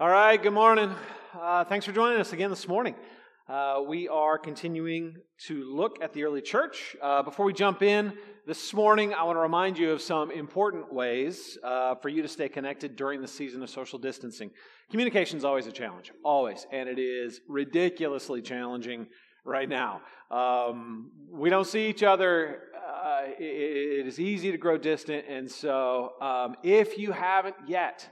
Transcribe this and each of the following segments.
All right, good morning. Uh, thanks for joining us again this morning. Uh, we are continuing to look at the early church. Uh, before we jump in this morning, I want to remind you of some important ways uh, for you to stay connected during the season of social distancing. Communication is always a challenge, always, and it is ridiculously challenging right now. Um, we don't see each other. Uh, it, it is easy to grow distant, and so um, if you haven't yet,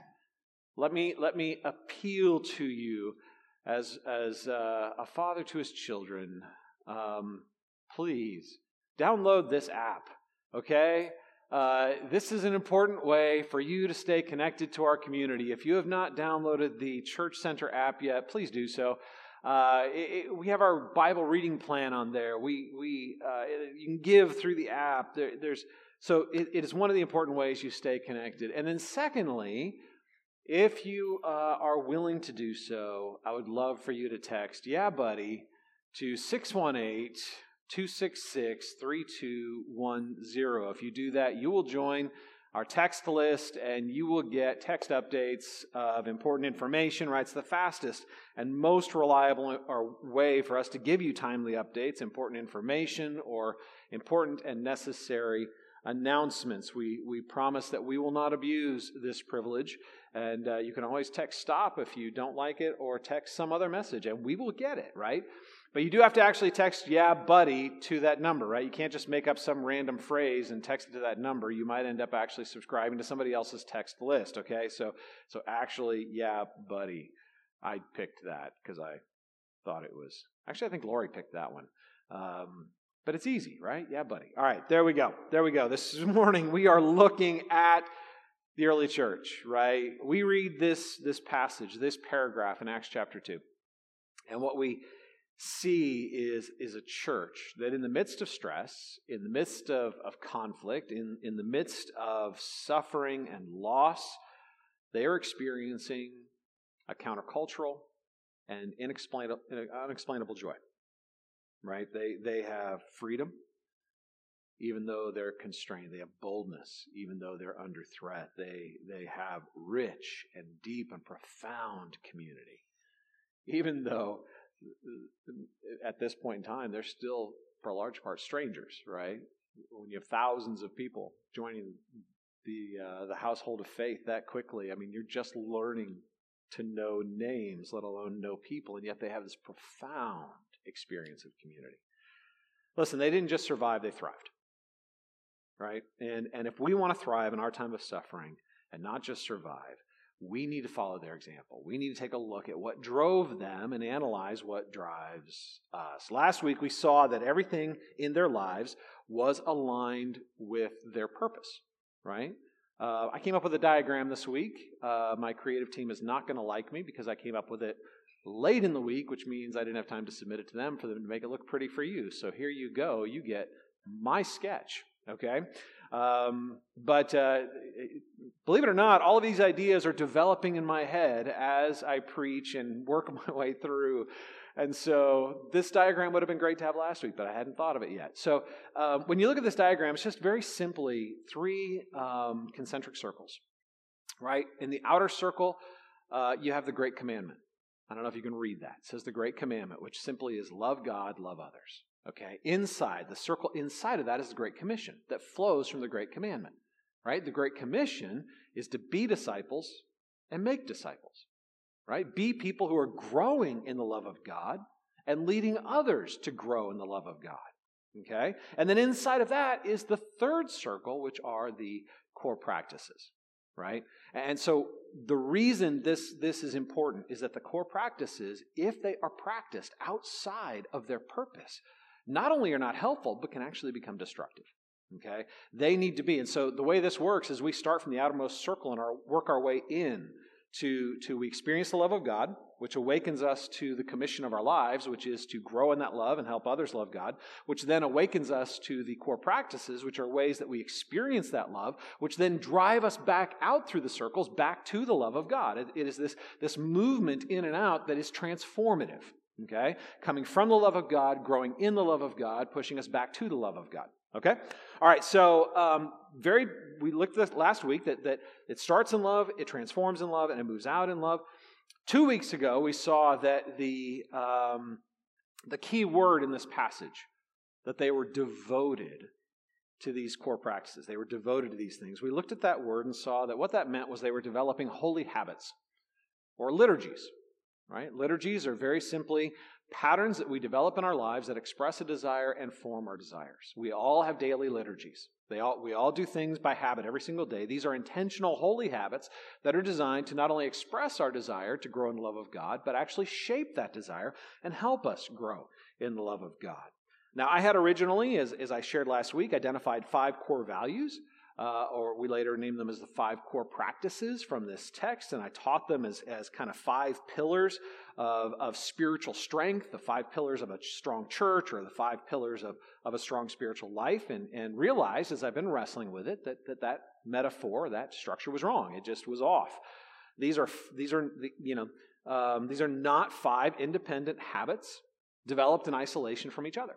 let me, let me appeal to you as, as uh, a father to his children. Um, please download this app, okay? Uh, this is an important way for you to stay connected to our community. If you have not downloaded the Church Center app yet, please do so. Uh, it, it, we have our Bible reading plan on there. We, we, uh, you can give through the app. There, there's, so it, it is one of the important ways you stay connected. And then, secondly, if you uh, are willing to do so, I would love for you to text, yeah, buddy, to 618 266 3210. If you do that, you will join our text list and you will get text updates of important information, right? It's the fastest and most reliable way for us to give you timely updates, important information, or important and necessary announcements. We, we promise that we will not abuse this privilege. And uh, you can always text stop if you don't like it or text some other message, and we will get it, right? But you do have to actually text, yeah, buddy, to that number, right? You can't just make up some random phrase and text it to that number. You might end up actually subscribing to somebody else's text list, okay? So, so actually, yeah, buddy. I picked that because I thought it was. Actually, I think Lori picked that one. Um, but it's easy, right? Yeah, buddy. All right, there we go. There we go. This morning we are looking at the early church, right? We read this, this passage, this paragraph in Acts chapter 2. And what we see is, is a church that, in the midst of stress, in the midst of, of conflict, in, in the midst of suffering and loss, they are experiencing a countercultural and inexplainable, unexplainable joy right? They, they have freedom, even though they're constrained. They have boldness, even though they're under threat. They, they have rich and deep and profound community, even though at this point in time, they're still, for a large part, strangers, right? When you have thousands of people joining the, uh, the household of faith that quickly, I mean, you're just learning to know names, let alone know people, and yet they have this profound experience of community. Listen, they didn't just survive, they thrived. Right? And, and if we want to thrive in our time of suffering and not just survive, we need to follow their example. We need to take a look at what drove them and analyze what drives us. Last week, we saw that everything in their lives was aligned with their purpose, right? Uh, I came up with a diagram this week. Uh, my creative team is not going to like me because I came up with it late in the week, which means I didn't have time to submit it to them for them to make it look pretty for you. So here you go. You get my sketch, okay? Um, but uh, believe it or not, all of these ideas are developing in my head as I preach and work my way through. And so this diagram would have been great to have last week, but I hadn't thought of it yet. So uh, when you look at this diagram, it's just very simply three um, concentric circles, right? In the outer circle, uh, you have the Great Commandment. I don't know if you can read that. It says the great commandment, which simply is love God, love others. Okay? Inside, the circle inside of that is the great commission that flows from the great commandment. Right? The great commission is to be disciples and make disciples. Right? Be people who are growing in the love of God and leading others to grow in the love of God. Okay? And then inside of that is the third circle, which are the core practices right? And so the reason this, this is important is that the core practices, if they are practiced outside of their purpose, not only are not helpful, but can actually become destructive. Okay? They need to be. And so the way this works is we start from the outermost circle and our, work our way in to, to we experience the love of God, which awakens us to the commission of our lives, which is to grow in that love and help others love God, which then awakens us to the core practices, which are ways that we experience that love, which then drive us back out through the circles, back to the love of God. it, it is this, this movement in and out that is transformative, okay? Coming from the love of God, growing in the love of God, pushing us back to the love of God. Okay? All right, so um, very we looked at last week that, that it starts in love, it transforms in love, and it moves out in love. Two weeks ago, we saw that the, um, the key word in this passage, that they were devoted to these core practices. They were devoted to these things. We looked at that word and saw that what that meant was they were developing holy habits or liturgies, right? Liturgies are very simply patterns that we develop in our lives that express a desire and form our desires. We all have daily liturgies. They all, we all do things by habit every single day. These are intentional holy habits that are designed to not only express our desire to grow in the love of God, but actually shape that desire and help us grow in the love of God. Now, I had originally, as, as I shared last week, identified five core values, uh, or we later named them as the five core practices from this text, and I taught them as, as kind of five pillars of, of spiritual strength, the five pillars of a strong church, or the five pillars of, of a strong spiritual life, and, and realized as I've been wrestling with it that that, that metaphor, that structure was wrong. It just was off. These are, these are you know, um, these are not five independent habits developed in isolation from each other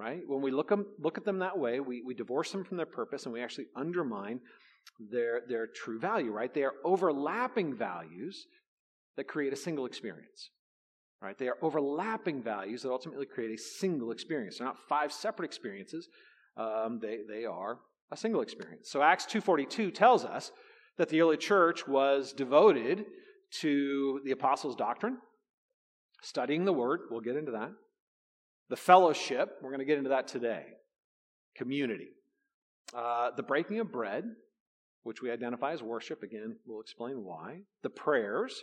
right? When we look, them, look at them that way, we, we divorce them from their purpose and we actually undermine their, their true value, right? They are overlapping values that create a single experience, right? They are overlapping values that ultimately create a single experience. They're not five separate experiences. Um, they, they are a single experience. So Acts 2.42 tells us that the early church was devoted to the apostles' doctrine, studying the word. We'll get into that the fellowship, we're going to get into that today. Community. Uh, the breaking of bread, which we identify as worship. Again, we'll explain why. The prayers,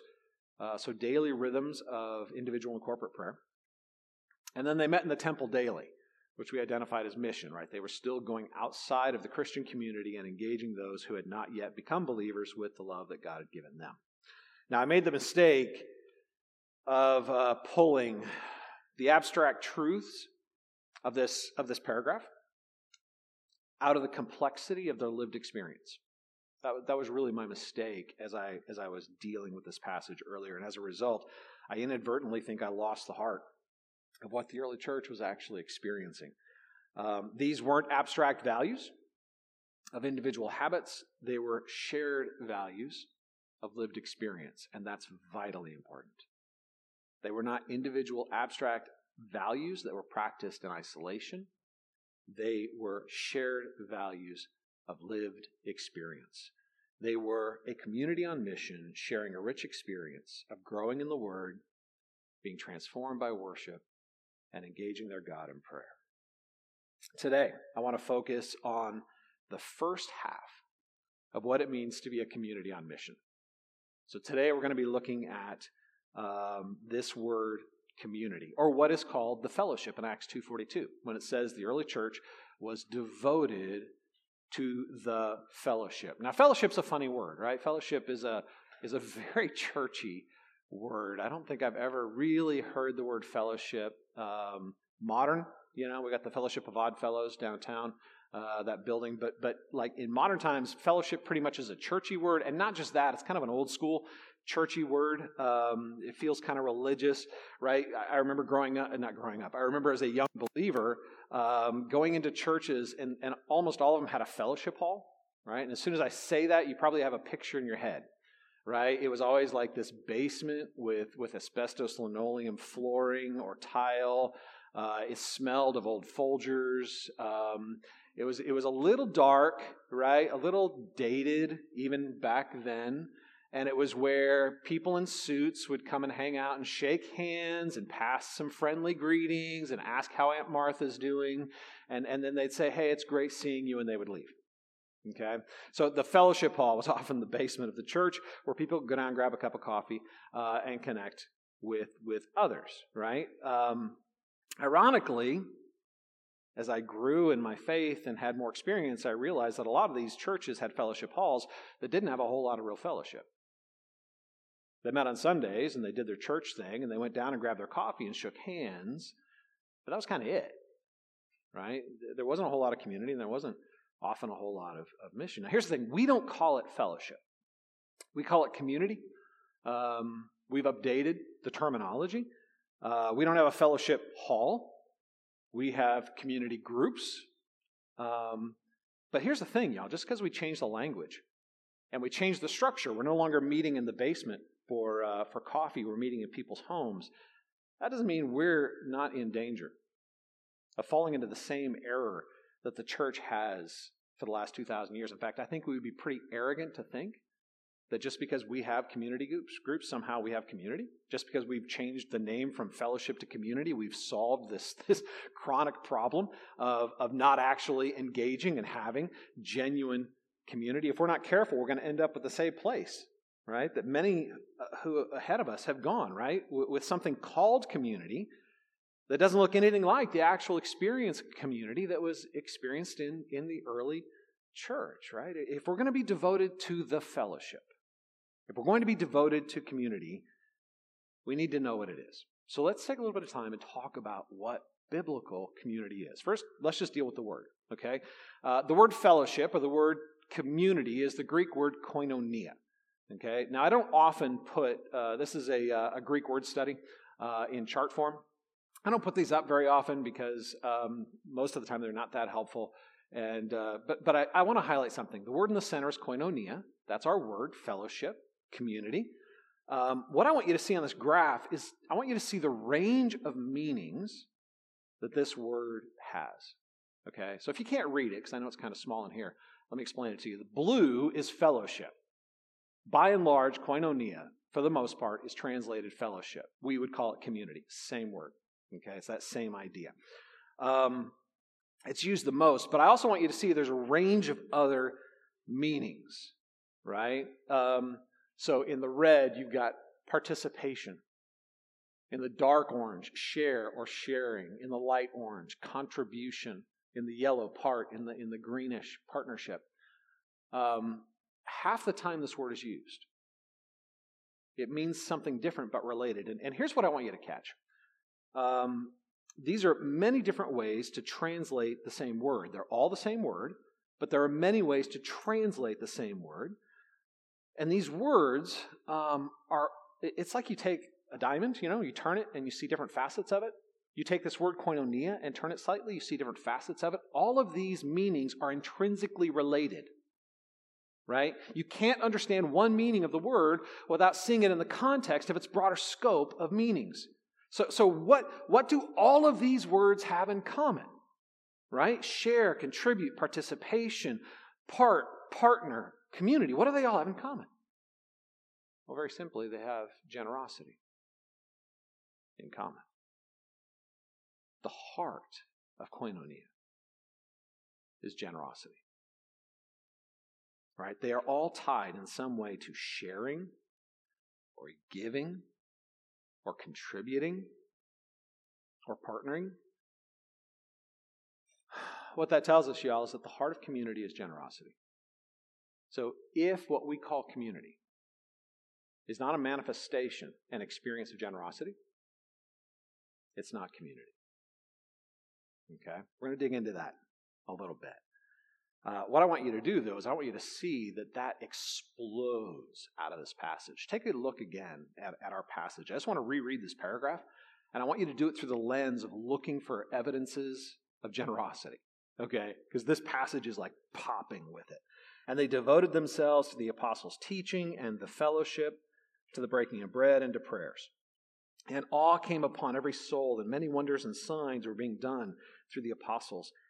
uh, so daily rhythms of individual and corporate prayer. And then they met in the temple daily, which we identified as mission, right? They were still going outside of the Christian community and engaging those who had not yet become believers with the love that God had given them. Now, I made the mistake of uh, pulling the abstract truths of this, of this paragraph out of the complexity of their lived experience. That, that was really my mistake as I, as I was dealing with this passage earlier. And as a result, I inadvertently think I lost the heart of what the early church was actually experiencing. Um, these weren't abstract values of individual habits, they were shared values of lived experience. And that's vitally important. They were not individual abstract values that were practiced in isolation. They were shared values of lived experience. They were a community on mission, sharing a rich experience of growing in the Word, being transformed by worship, and engaging their God in prayer. Today, I want to focus on the first half of what it means to be a community on mission. So today, we're going to be looking at um, this word community or what is called the fellowship in acts 2.42 when it says the early church was devoted to the fellowship now fellowship's a funny word right fellowship is a is a very churchy word i don't think i've ever really heard the word fellowship um, modern you know we got the fellowship of odd fellows downtown uh, that building. But but like in modern times, fellowship pretty much is a churchy word, and not just that. It's kind of an old school churchy word. Um, it feels kind of religious, right? I remember growing up, not growing up. I remember as a young believer um, going into churches, and, and almost all of them had a fellowship hall, right? And as soon as I say that, you probably have a picture in your head right? It was always like this basement with, with asbestos linoleum flooring or tile. Uh, it smelled of old Folgers. Um, it was it was a little dark, right? A little dated even back then. And it was where people in suits would come and hang out and shake hands and pass some friendly greetings and ask how Aunt Martha's doing. And, and then they'd say, Hey, it's great seeing you, and they would leave. Okay? So the fellowship hall was often the basement of the church where people could go down and grab a cup of coffee uh, and connect with, with others, right? Um, ironically, as I grew in my faith and had more experience, I realized that a lot of these churches had fellowship halls that didn't have a whole lot of real fellowship. They met on Sundays and they did their church thing and they went down and grabbed their coffee and shook hands, but that was kind of it, right? There wasn't a whole lot of community and there wasn't often a whole lot of, of mission. Now, here's the thing we don't call it fellowship, we call it community. Um, we've updated the terminology. Uh, we don't have a fellowship hall. We have community groups. Um, but here's the thing, y'all just because we change the language and we change the structure, we're no longer meeting in the basement for, uh, for coffee, we're meeting in people's homes. That doesn't mean we're not in danger of falling into the same error that the church has for the last 2,000 years. In fact, I think we would be pretty arrogant to think that just because we have community groups, groups somehow we have community. Just because we've changed the name from fellowship to community, we've solved this, this chronic problem of, of not actually engaging and having genuine community. If we're not careful, we're going to end up at the same place, right? That many uh, who ahead of us have gone, right? With something called community that doesn't look anything like the actual experience community that was experienced in, in the early church, right? If we're going to be devoted to the fellowship, if we're going to be devoted to community, we need to know what it is. So let's take a little bit of time and talk about what biblical community is. First, let's just deal with the word, okay? Uh, the word fellowship or the word community is the Greek word koinonia. Okay, now I don't often put uh, this is a, uh, a Greek word study uh, in chart form. I don't put these up very often because um, most of the time they're not that helpful. And uh, but but I, I want to highlight something. The word in the center is koinonia. That's our word, fellowship, community. Um, what I want you to see on this graph is I want you to see the range of meanings that this word has. Okay, so if you can't read it, because I know it's kind of small in here, let me explain it to you. The blue is fellowship. By and large, koinonia, for the most part, is translated fellowship. We would call it community. Same word. Okay, it's that same idea. Um, it's used the most, but I also want you to see there's a range of other meanings, right? Um, so in the red, you've got participation. In the dark orange, share or sharing. In the light orange, contribution in the yellow part, in the, in the greenish partnership. Um, half the time this word is used, it means something different but related. And, and here's what I want you to catch. Um, these are many different ways to translate the same word. They're all the same word, but there are many ways to translate the same word. And these words um, are, it's like you take a diamond, you know, you turn it and you see different facets of it. You take this word koinonia and turn it slightly, you see different facets of it. All of these meanings are intrinsically related, right? You can't understand one meaning of the word without seeing it in the context of its broader scope of meanings. So, so what, what do all of these words have in common? Right? Share, contribute, participation, part, partner, community. What do they all have in common? Well, very simply, they have generosity in common the heart of koinonia is generosity. Right? They are all tied in some way to sharing or giving or contributing or partnering. What that tells us, y'all, is that the heart of community is generosity. So if what we call community is not a manifestation and experience of generosity, it's not community. Okay? We're going to dig into that a little bit. Uh, what I want you to do, though, is I want you to see that that explodes out of this passage. Take a look again at, at our passage. I just want to reread this paragraph, and I want you to do it through the lens of looking for evidences of generosity. Okay? Because this passage is like popping with it. And they devoted themselves to the apostles' teaching and the fellowship, to the breaking of bread, and to prayers. And awe came upon every soul, and many wonders and signs were being done through the apostles.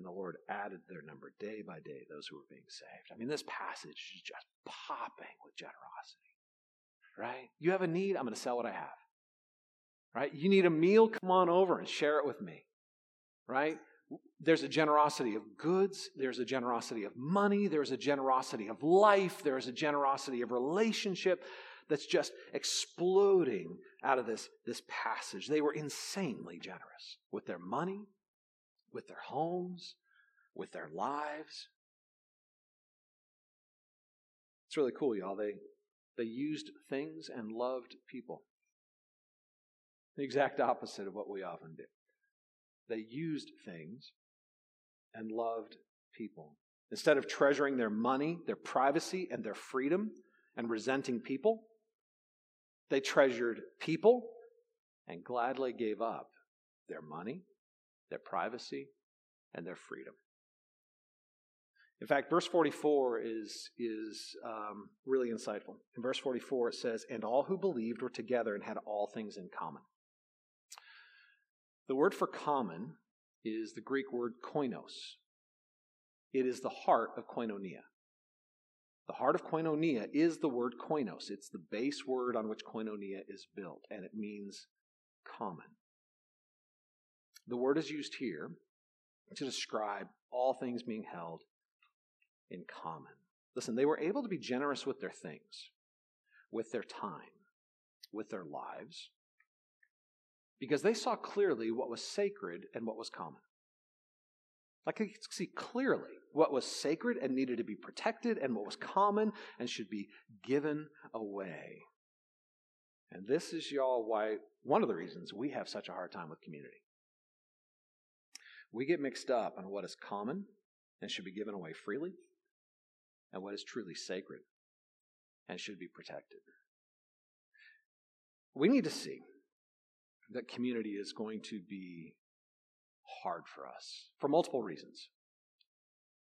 And the Lord added their number day by day, those who were being saved. I mean, this passage is just popping with generosity, right? You have a need, I'm going to sell what I have, right? You need a meal, come on over and share it with me, right? There's a generosity of goods, there's a generosity of money, there's a generosity of life, there's a generosity of relationship that's just exploding out of this, this passage. They were insanely generous with their money, with their homes, with their lives. It's really cool, y'all. They, they used things and loved people. The exact opposite of what we often do. They used things and loved people. Instead of treasuring their money, their privacy, and their freedom and resenting people, they treasured people and gladly gave up their money, their privacy, and their freedom. In fact, verse 44 is, is um, really insightful. In verse 44, it says, And all who believed were together and had all things in common. The word for common is the Greek word koinos. It is the heart of koinonia. The heart of koinonia is the word koinos. It's the base word on which koinonia is built, and it means common. The word is used here to describe all things being held in common. Listen, they were able to be generous with their things, with their time, with their lives, because they saw clearly what was sacred and what was common. Like they could see clearly what was sacred and needed to be protected and what was common and should be given away. And this is, y'all, why one of the reasons we have such a hard time with community. We get mixed up on what is common and should be given away freely and what is truly sacred and should be protected. We need to see that community is going to be hard for us for multiple reasons.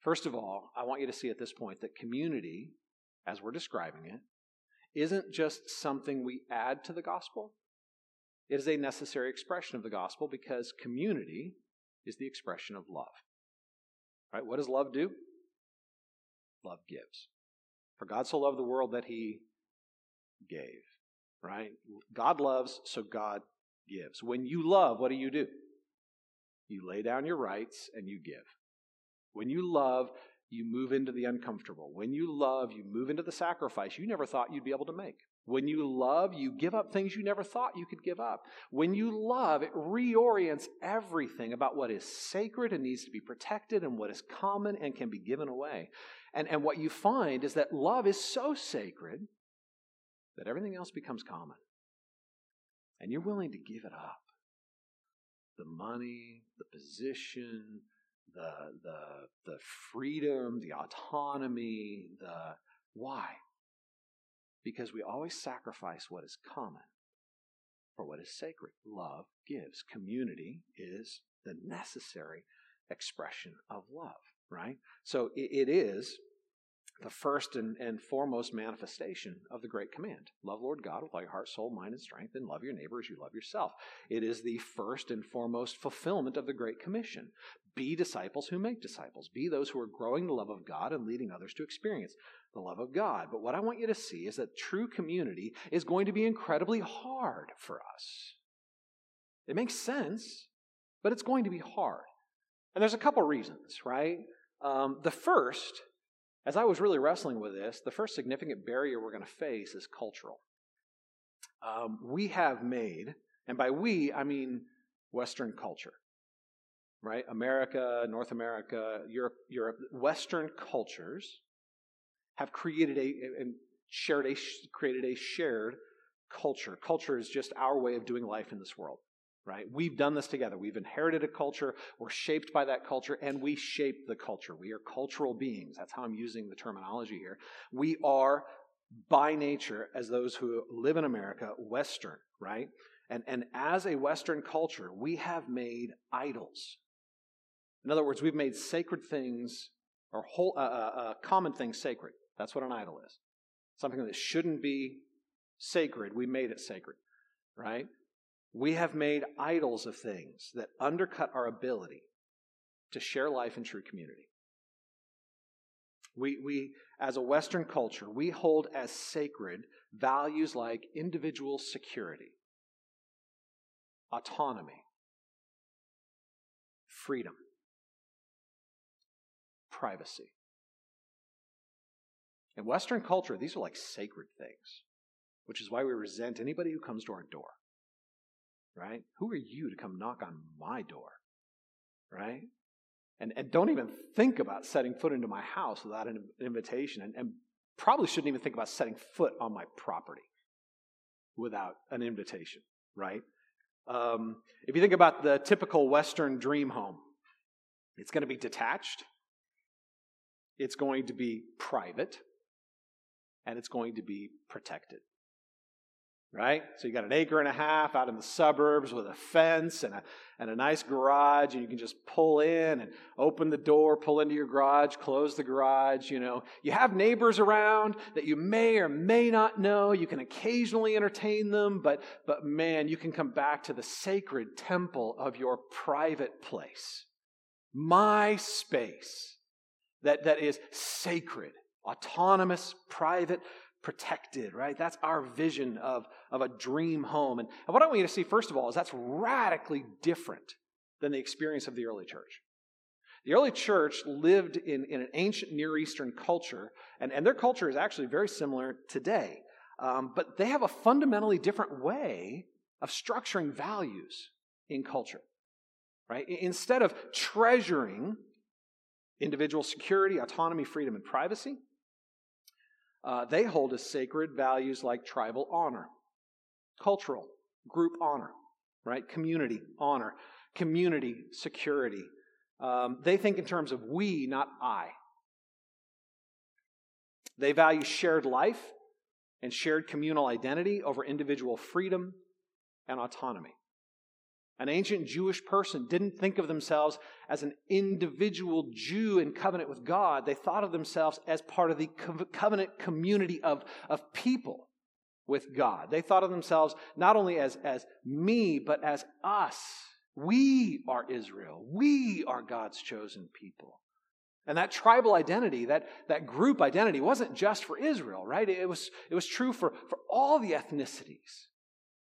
First of all, I want you to see at this point that community, as we're describing it, isn't just something we add to the gospel. It is a necessary expression of the gospel because community is the expression of love. Right? What does love do? Love gives. For God so loved the world that he gave. Right? God loves, so God gives. When you love, what do you do? You lay down your rights and you give. When you love, you move into the uncomfortable. When you love, you move into the sacrifice you never thought you'd be able to make. When you love, you give up things you never thought you could give up. When you love, it reorients everything about what is sacred and needs to be protected and what is common and can be given away. And, and what you find is that love is so sacred that everything else becomes common. And you're willing to give it up the money, the position, the, the, the freedom, the autonomy, the why? Because we always sacrifice what is common for what is sacred. Love gives. Community is the necessary expression of love, right? So it, is the first and, and foremost manifestation of the great command love Lord God with all your heart, soul, mind, and strength, and love your neighbor as you love yourself. It is the first and foremost fulfillment of the Great Commission. Be disciples who make disciples. Be those who are growing the love of God and leading others to experience the love of God. But what I want you to see is that true community is going to be incredibly hard for us. It makes sense, but it's going to be hard. And there's a couple reasons, right? Um, the first as I was really wrestling with this, the first significant barrier we're going to face is cultural. Um, we have made, and by we, I mean Western culture, right? America, North America, Europe, Europe, Western cultures have created a and shared a created a shared culture. Culture is just our way of doing life in this world right? We've done this together. We've inherited a culture, we're shaped by that culture, and we shape the culture. We are cultural beings. That's how I'm using the terminology here. We are, by nature, as those who live in America, Western, right? And, and as a Western culture, we have made idols. In other words, we've made sacred things or whole, uh, uh, uh, common things sacred. That's what an idol is. Something that shouldn't be sacred, we made it sacred, right? We have made idols of things that undercut our ability to share life in true community. We, we, as a Western culture, we hold as sacred values like individual security, autonomy, freedom, privacy. In Western culture, these are like sacred things, which is why we resent anybody who comes to our door right? Who are you to come knock on my door, right? And, and don't even think about setting foot into my house without an invitation, and, and probably shouldn't even think about setting foot on my property without an invitation, right? Um, if you think about the typical Western dream home, it's going to be detached, it's going to be private, and it's going to be protected right? So you got an acre and a half out in the suburbs with a fence and a, and a nice garage, and you can just pull in and open the door, pull into your garage, close the garage. You know, you have neighbors around that you may or may not know. You can occasionally entertain them, but, but man, you can come back to the sacred temple of your private place. My space that, that is sacred, autonomous, private, protected, right? That's our vision of, of a dream home. And, and what I want you to see, first of all, is that's radically different than the experience of the early church. The early church lived in, in an ancient Near Eastern culture, and, and their culture is actually very similar today. Um, but they have a fundamentally different way of structuring values in culture, right? Instead of treasuring individual security, autonomy, freedom, and privacy, uh, they hold as sacred values like tribal honor, cultural, group honor, right? Community honor, community security. Um, they think in terms of we, not I. They value shared life and shared communal identity over individual freedom and autonomy. An ancient Jewish person didn't think of themselves as an individual Jew in covenant with God. They thought of themselves as part of the covenant community of, of people with God. They thought of themselves not only as, as me, but as us. We are Israel. We are God's chosen people. And that tribal identity, that, that group identity, wasn't just for Israel, right? It was, it was true for, for all the ethnicities,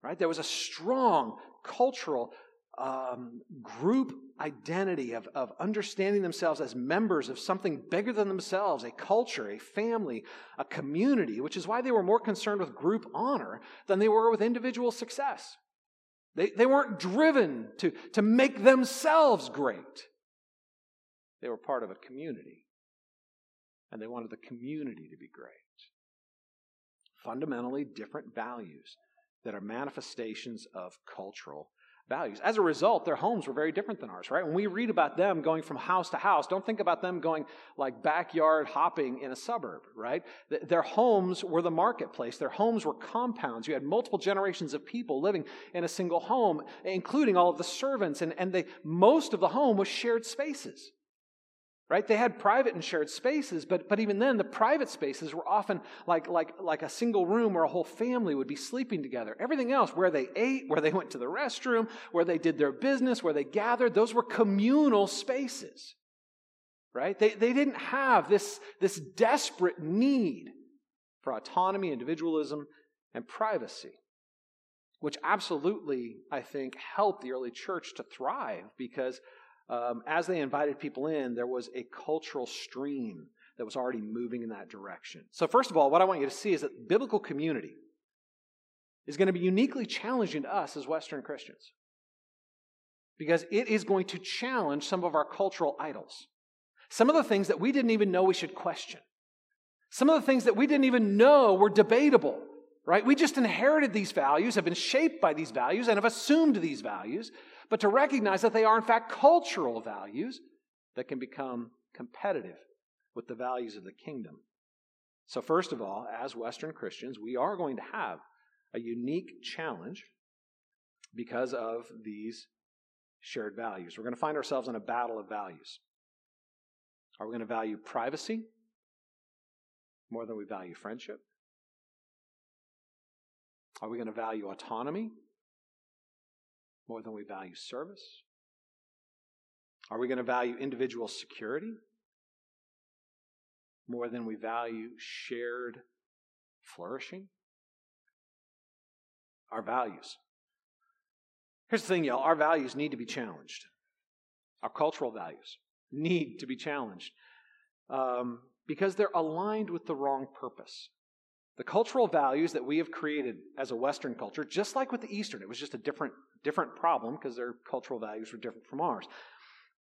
right? There was a strong cultural um, group identity of, of understanding themselves as members of something bigger than themselves a culture, a family, a community, which is why they were more concerned with group honor than they were with individual success. They, they weren't driven to, to make themselves great, they were part of a community, and they wanted the community to be great. Fundamentally different values that are manifestations of cultural values. As a result, their homes were very different than ours, right? When we read about them going from house to house, don't think about them going like backyard hopping in a suburb, right? Their homes were the marketplace. Their homes were compounds. You had multiple generations of people living in a single home, including all of the servants, and, and they, most of the home was shared spaces right? They had private and shared spaces but, but even then the private spaces were often like, like, like a single room where a whole family would be sleeping together. Everything else where they ate where they went to the restroom where they did their business where they gathered those were communal spaces right? They, they didn't have this, this desperate need for autonomy individualism and privacy which absolutely i think helped the early church to thrive because um, as they invited people in, there was a cultural stream that was already moving in that direction. So, first of all, what I want you to see is that biblical community is going to be uniquely challenging to us as Western Christians because it is going to challenge some of our cultural idols. Some of the things that we didn't even know we should question. Some of the things that we didn't even know were debatable, right? We just inherited these values, have been shaped by these values, and have assumed these values but to recognize that they are, in fact, cultural values that can become competitive with the values of the kingdom. So, first of all, as Western Christians, we are going to have a unique challenge because of these shared values. We're going to find ourselves in a battle of values. Are we going to value privacy more than we value friendship? Are we going to value autonomy more than we value service? Are we going to value individual security more than we value shared flourishing? Our values. Here's the thing, y'all our values need to be challenged. Our cultural values need to be challenged um, because they're aligned with the wrong purpose. The cultural values that we have created as a Western culture, just like with the Eastern, it was just a different different problem because their cultural values were different from ours.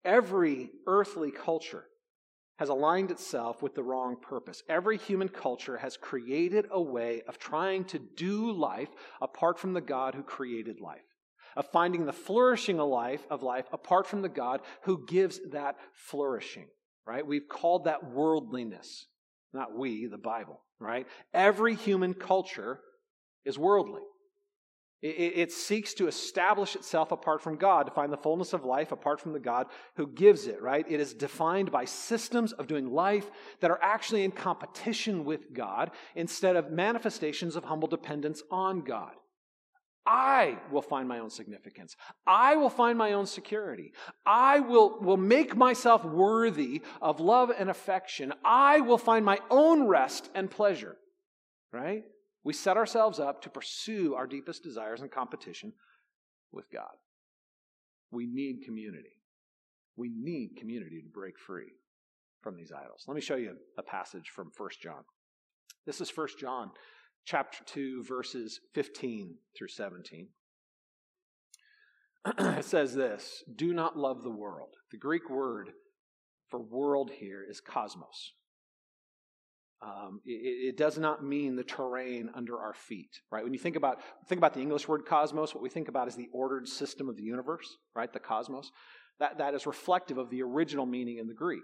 Every earthly culture has aligned itself with the wrong purpose. Every human culture has created a way of trying to do life apart from the God who created life. of finding the flourishing of life, of life apart from the God who gives that flourishing, right? We've called that worldliness. Not we, the Bible, right? Every human culture is worldly. It, it, seeks to establish itself apart from God, to find the fullness of life apart from the God who gives it, right? It is defined by systems of doing life that are actually in competition with God instead of manifestations of humble dependence on God. I will find my own significance. I will find my own security. I will, will make myself worthy of love and affection. I will find my own rest and pleasure, right? We set ourselves up to pursue our deepest desires in competition with God. We need community. We need community to break free from these idols. Let me show you a passage from 1 John. This is 1 John chapter 2 verses 15 through 17. it says this, "Do not love the world." The Greek word for world here is cosmos. Um, it, it, does not mean the terrain under our feet, right? When you think about think about the English word cosmos, what we think about is the ordered system of the universe, right? The cosmos. That that is reflective of the original meaning in the Greek,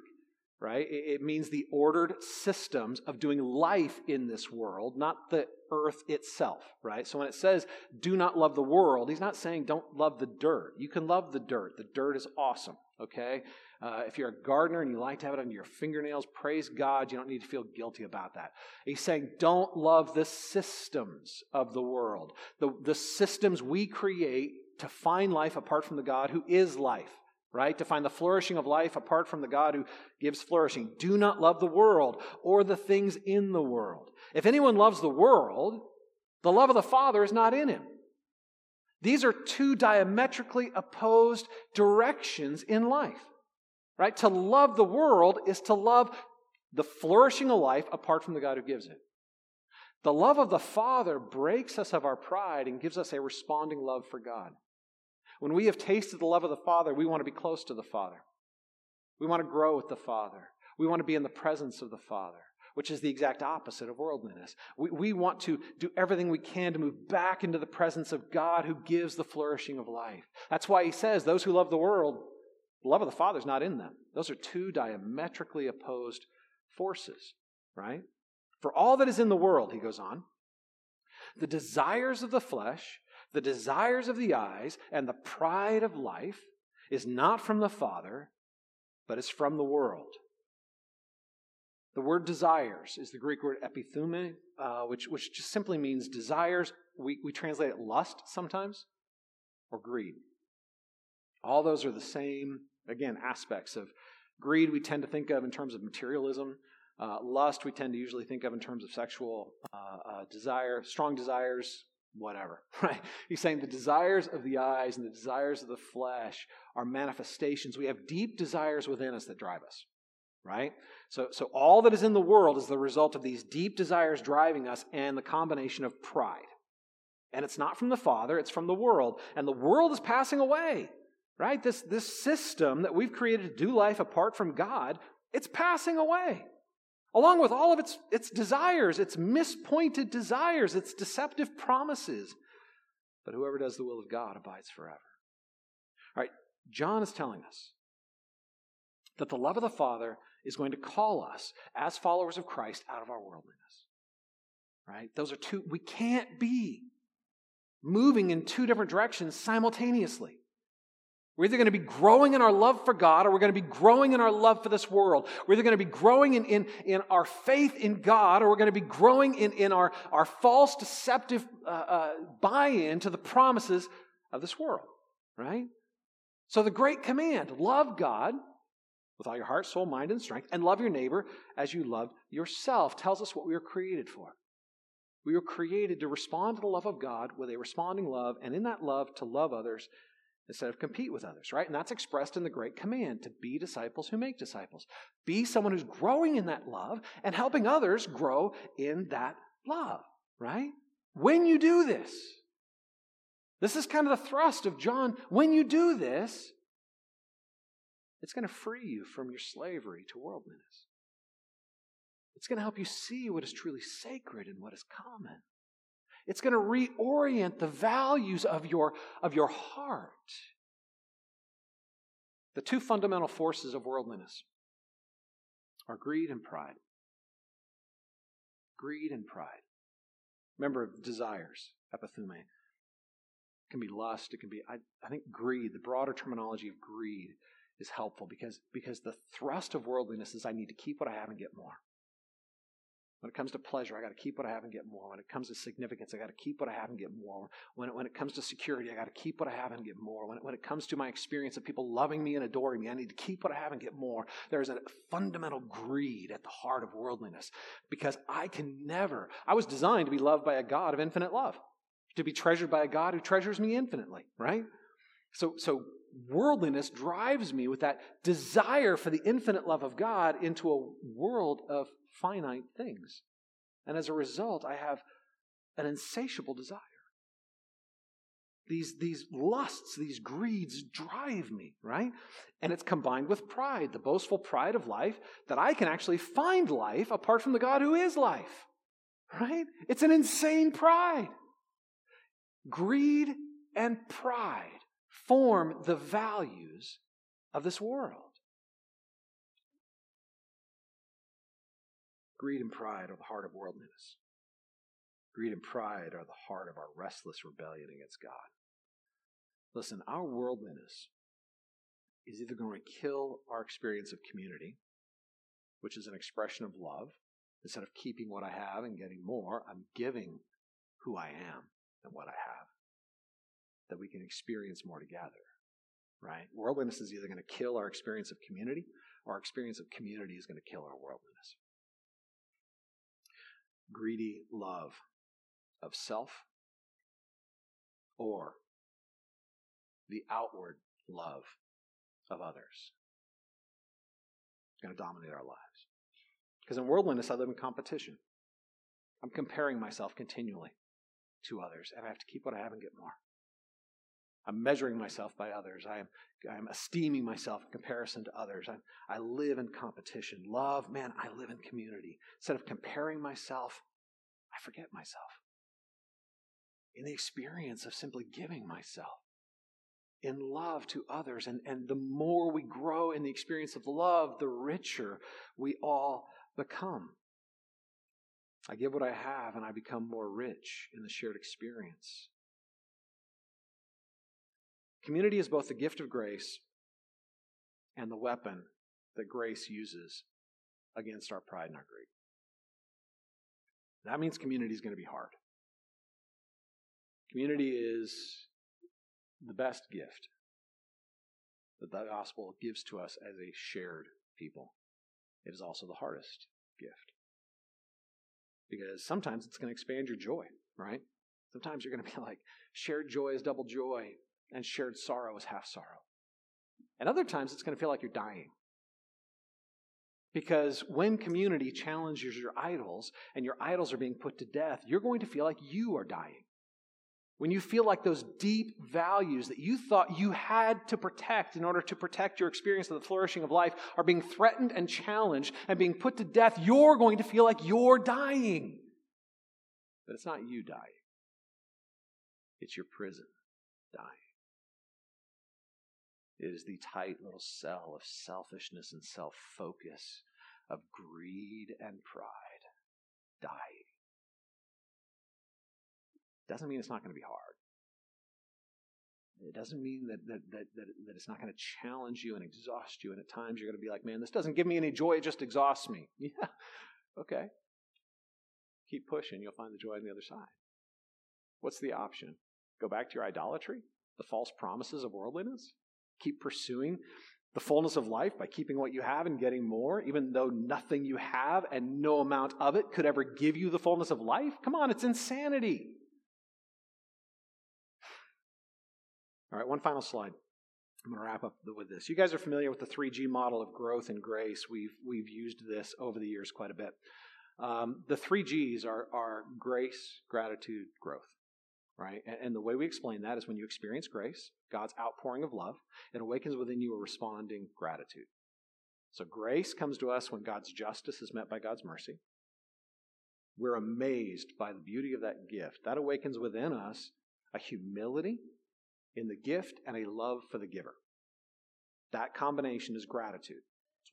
right? It, means the ordered systems of doing life in this world, not the earth itself, right? So when it says "do not love the world," he's not saying don't love the dirt. You can love the dirt. The dirt is awesome, okay? Uh, if you're a gardener and you like to have it under your fingernails, praise God. You don't need to feel guilty about that. He's saying, don't love the systems of the world, the, the systems we create to find life apart from the God who is life, right? To find the flourishing of life apart from the God who gives flourishing. Do not love the world or the things in the world. If anyone loves the world, the love of the Father is not in him. These are two diametrically opposed directions in life. Right? To love the world is to love the flourishing of life apart from the God who gives it. The love of the Father breaks us of our pride and gives us a responding love for God. When we have tasted the love of the Father, we want to be close to the Father. We want to grow with the Father. We want to be in the presence of the Father, which is the exact opposite of worldliness. We, we want to do everything we can to move back into the presence of God who gives the flourishing of life. That's why he says, Those who love the world the love of the Father is not in them. Those are two diametrically opposed forces, right? For all that is in the world, he goes on, the desires of the flesh, the desires of the eyes, and the pride of life is not from the Father, but is from the world. The word desires is the Greek word epithume, uh, which, which just simply means desires. We, we translate it lust sometimes, or greed. All those are the same Again, aspects of greed we tend to think of in terms of materialism. Uh, lust we tend to usually think of in terms of sexual uh, uh, desire, strong desires, whatever, right? He's saying the desires of the eyes and the desires of the flesh are manifestations. We have deep desires within us that drive us, right? So, so all that is in the world is the result of these deep desires driving us and the combination of pride. And it's not from the Father, it's from the world. And the world is passing away right? This, this system that we've created to do life apart from God, it's passing away. Along with all of its, its desires, its mispointed desires, its deceptive promises. But whoever does the will of God abides forever. All right, John is telling us that the love of the Father is going to call us as followers of Christ out of our worldliness. Right? Those are two, we can't be moving in two different directions simultaneously. We're either going to be growing in our love for God or we're going to be growing in our love for this world. We're either going to be growing in, in, in our faith in God or we're going to be growing in, in our, our false, deceptive uh, uh, buy in to the promises of this world, right? So the great command love God with all your heart, soul, mind, and strength, and love your neighbor as you love yourself tells us what we were created for. We were created to respond to the love of God with a responding love, and in that love, to love others instead of compete with others, right? And that's expressed in the great command to be disciples who make disciples. Be someone who's growing in that love and helping others grow in that love, right? When you do this, this is kind of the thrust of John. When you do this, it's going to free you from your slavery to worldliness. It's going to help you see what is truly sacred and what is common. It's going to reorient the values of your, of your heart. The two fundamental forces of worldliness are greed and pride. Greed and pride. Remember, desires, epithume. It can be lust. It can be, I, I think, greed. The broader terminology of greed is helpful because, because the thrust of worldliness is I need to keep what I have and get more. When it comes to pleasure, I got to keep what I have and get more. When it comes to significance, I got to keep what I have and get more. When it, when it comes to security, I got to keep what I have and get more. When it, when it comes to my experience of people loving me and adoring me, I need to keep what I have and get more. There's a fundamental greed at the heart of worldliness because I can never, I was designed to be loved by a God of infinite love, to be treasured by a God who treasures me infinitely, right? So, so worldliness drives me with that desire for the infinite love of God into a world of finite things. And as a result, I have an insatiable desire. These, these lusts, these greeds drive me, right? And it's combined with pride, the boastful pride of life, that I can actually find life apart from the God who is life, right? It's an insane pride. Greed and pride form the values of this world. Greed and pride are the heart of worldliness. Greed and pride are the heart of our restless rebellion against God. Listen, our worldliness is either going to kill our experience of community, which is an expression of love. Instead of keeping what I have and getting more, I'm giving who I am and what I have that we can experience more together, right? Worldliness is either going to kill our experience of community or our experience of community is going to kill our worldliness. Greedy love of self or the outward love of others is going to dominate our lives. Because in worldliness, I live in competition. I'm comparing myself continually to others, and I have to keep what I have and get more. I'm measuring myself by others. I am, I am esteeming myself in comparison to others. I'm, I live in competition. Love, man, I live in community. Instead of comparing myself, I forget myself. In the experience of simply giving myself in love to others. And, and the more we grow in the experience of love, the richer we all become. I give what I have and I become more rich in the shared experience. Community is both the gift of grace and the weapon that grace uses against our pride and our greed. That means community is going to be hard. Community is the best gift that the gospel gives to us as a shared people. It is also the hardest gift. Because sometimes it's going to expand your joy, right? Sometimes you're going to be like, shared joy is double joy and shared sorrow is half sorrow. And other times it's going to feel like you're dying. Because when community challenges your idols and your idols are being put to death, you're going to feel like you are dying. When you feel like those deep values that you thought you had to protect in order to protect your experience of the flourishing of life are being threatened and challenged and being put to death, you're going to feel like you're dying. But it's not you dying, it's your prison dying. It is the tight little cell of selfishness and self focus, of greed and pride dying. Doesn't mean it's not going to be hard. It doesn't mean that, that, that, that, that it's not going to challenge you and exhaust you. And at times you're going to be like, man, this doesn't give me any joy, it just exhausts me. Yeah, okay. Keep pushing, you'll find the joy on the other side. What's the option? Go back to your idolatry? The false promises of worldliness? Keep pursuing the fullness of life by keeping what you have and getting more, even though nothing you have and no amount of it could ever give you the fullness of life? Come on, it's insanity. All right, one final slide. I'm going to wrap up with this. You guys are familiar with the 3G model of growth and grace. We've, we've used this over the years quite a bit. Um, the three G's are, are grace, gratitude, growth right? And, and, the way we explain that is when you experience grace, God's outpouring of love, it awakens within you a responding gratitude. So grace comes to us when God's justice is met by God's mercy. we're amazed by the beauty of that gift. That awakens within us a humility in the gift and a love for the giver. That combination is gratitude.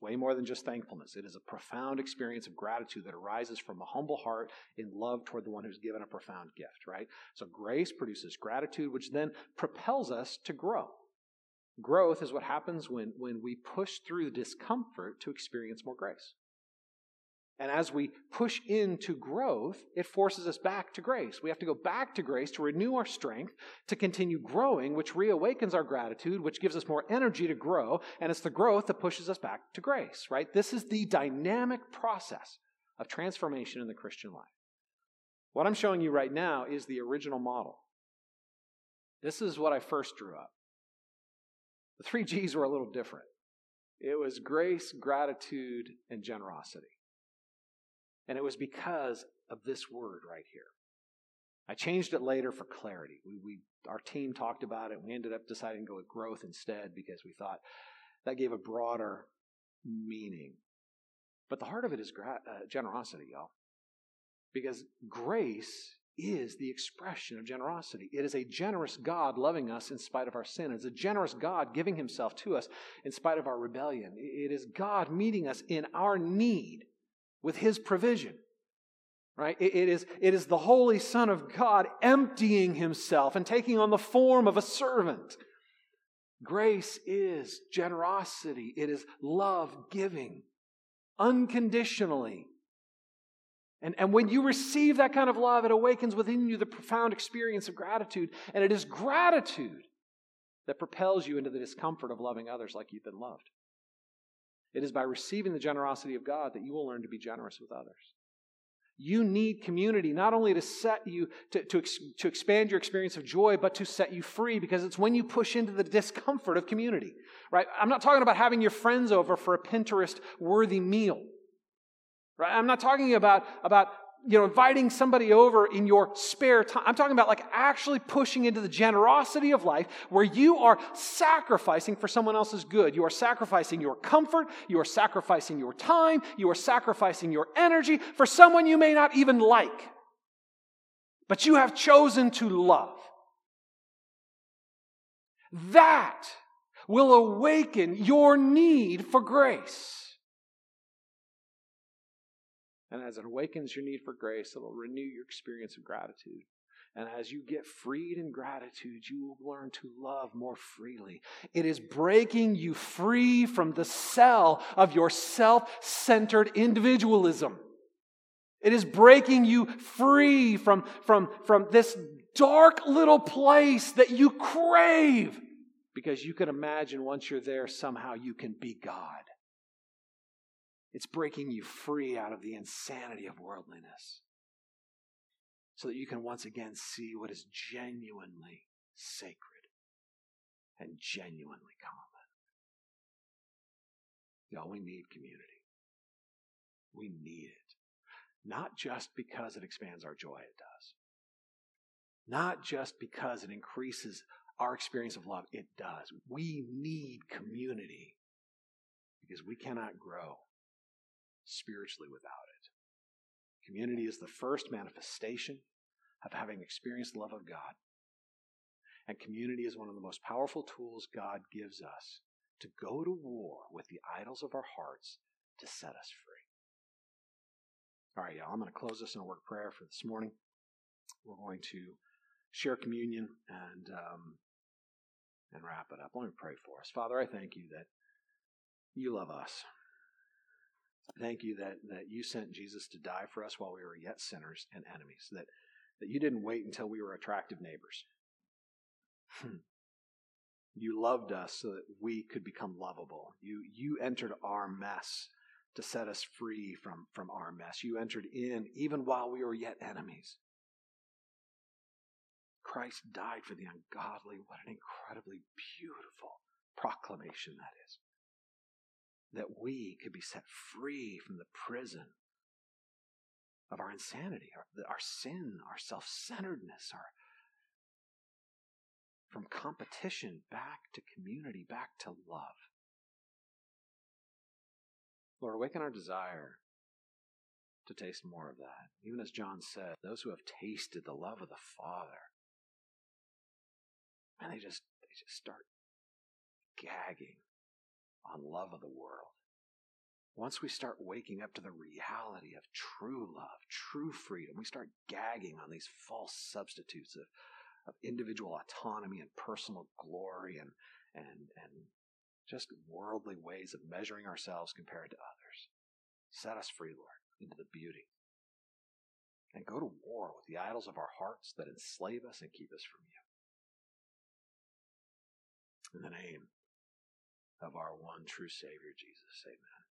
Way more than just thankfulness. It is a profound experience of gratitude that arises from a humble heart in love toward the one who's given a profound gift, right? So grace produces gratitude, which then propels us to grow. Growth is what happens when, when we push through discomfort to experience more grace. And as we push into growth, it forces us back to grace. We have to go back to grace to renew our strength, to continue growing, which reawakens our gratitude, which gives us more energy to grow. And it's the growth that pushes us back to grace, right? This is the dynamic process of transformation in the Christian life. What I'm showing you right now is the original model. This is what I first drew up. The three G's were a little different it was grace, gratitude, and generosity. And it was because of this word right here. I changed it later for clarity. We, we, our team talked about it. We ended up deciding to go with growth instead because we thought that gave a broader meaning. But the heart of it is gra- uh, generosity, y'all. Because grace is the expression of generosity. It is a generous God loving us in spite of our sin. It's a generous God giving himself to us in spite of our rebellion. It is God meeting us in our need with his provision. Right? It, is, it is the Holy Son of God emptying himself and taking on the form of a servant. Grace is generosity, it is love giving unconditionally. And, and when you receive that kind of love, it awakens within you the profound experience of gratitude. And it is gratitude that propels you into the discomfort of loving others like you've been loved. It is by receiving the generosity of God that you will learn to be generous with others. You need community not only to set you, to, to, to expand your experience of joy, but to set you free because it's when you push into the discomfort of community, right? I'm not talking about having your friends over for a Pinterest worthy meal, right? I'm not talking about, about you know, inviting somebody over in your spare time. I'm talking about like actually pushing into the generosity of life where you are sacrificing for someone else's good. You are sacrificing your comfort. You are sacrificing your time. You are sacrificing your energy for someone you may not even like. But you have chosen to love. That will awaken your need for grace. And as it awakens your need for grace, it'll renew your experience of gratitude. And as you get freed in gratitude, you will learn to love more freely. It is breaking you free from the cell of your self centered individualism. It is breaking you free from, from, from this dark little place that you crave because you can imagine once you're there, somehow you can be God. It's breaking you free out of the insanity of worldliness so that you can once again see what is genuinely sacred and genuinely common. Y'all, we need community. We need it. Not just because it expands our joy, it does. Not just because it increases our experience of love, it does. We need community because we cannot grow spiritually without it. Community is the first manifestation of having experienced the love of God. And community is one of the most powerful tools God gives us to go to war with the idols of our hearts to set us free. All right, y'all, I'm going to close this in a word of prayer for this morning. We're going to share communion and um, and wrap it up. Let me pray for us. Father, I thank you that you love us. Thank you that, that you sent Jesus to die for us while we were yet sinners and enemies, that, that you didn't wait until we were attractive neighbors. Hmm. you loved us so that we could become lovable. You, you entered our mess to set us free from, from our mess. You entered in even while we were yet enemies. Christ died for the ungodly. What an incredibly beautiful proclamation that is that we could be set free from the prison of our insanity, our, our sin, our self centeredness, our from competition back to community, back to love. Lord, awaken our desire to taste more of that. Even as John said, those who have tasted the love of the Father, and they just they just start gagging on love of the world. Once we start waking up to the reality of true love, true freedom, we start gagging on these false substitutes of, of individual autonomy and personal glory and, and, and just worldly ways of measuring ourselves compared to others. Set us free, Lord, into the beauty. And go to war with the idols of our hearts that enslave us and keep us from you. In the name of our one true Savior, Jesus, amen.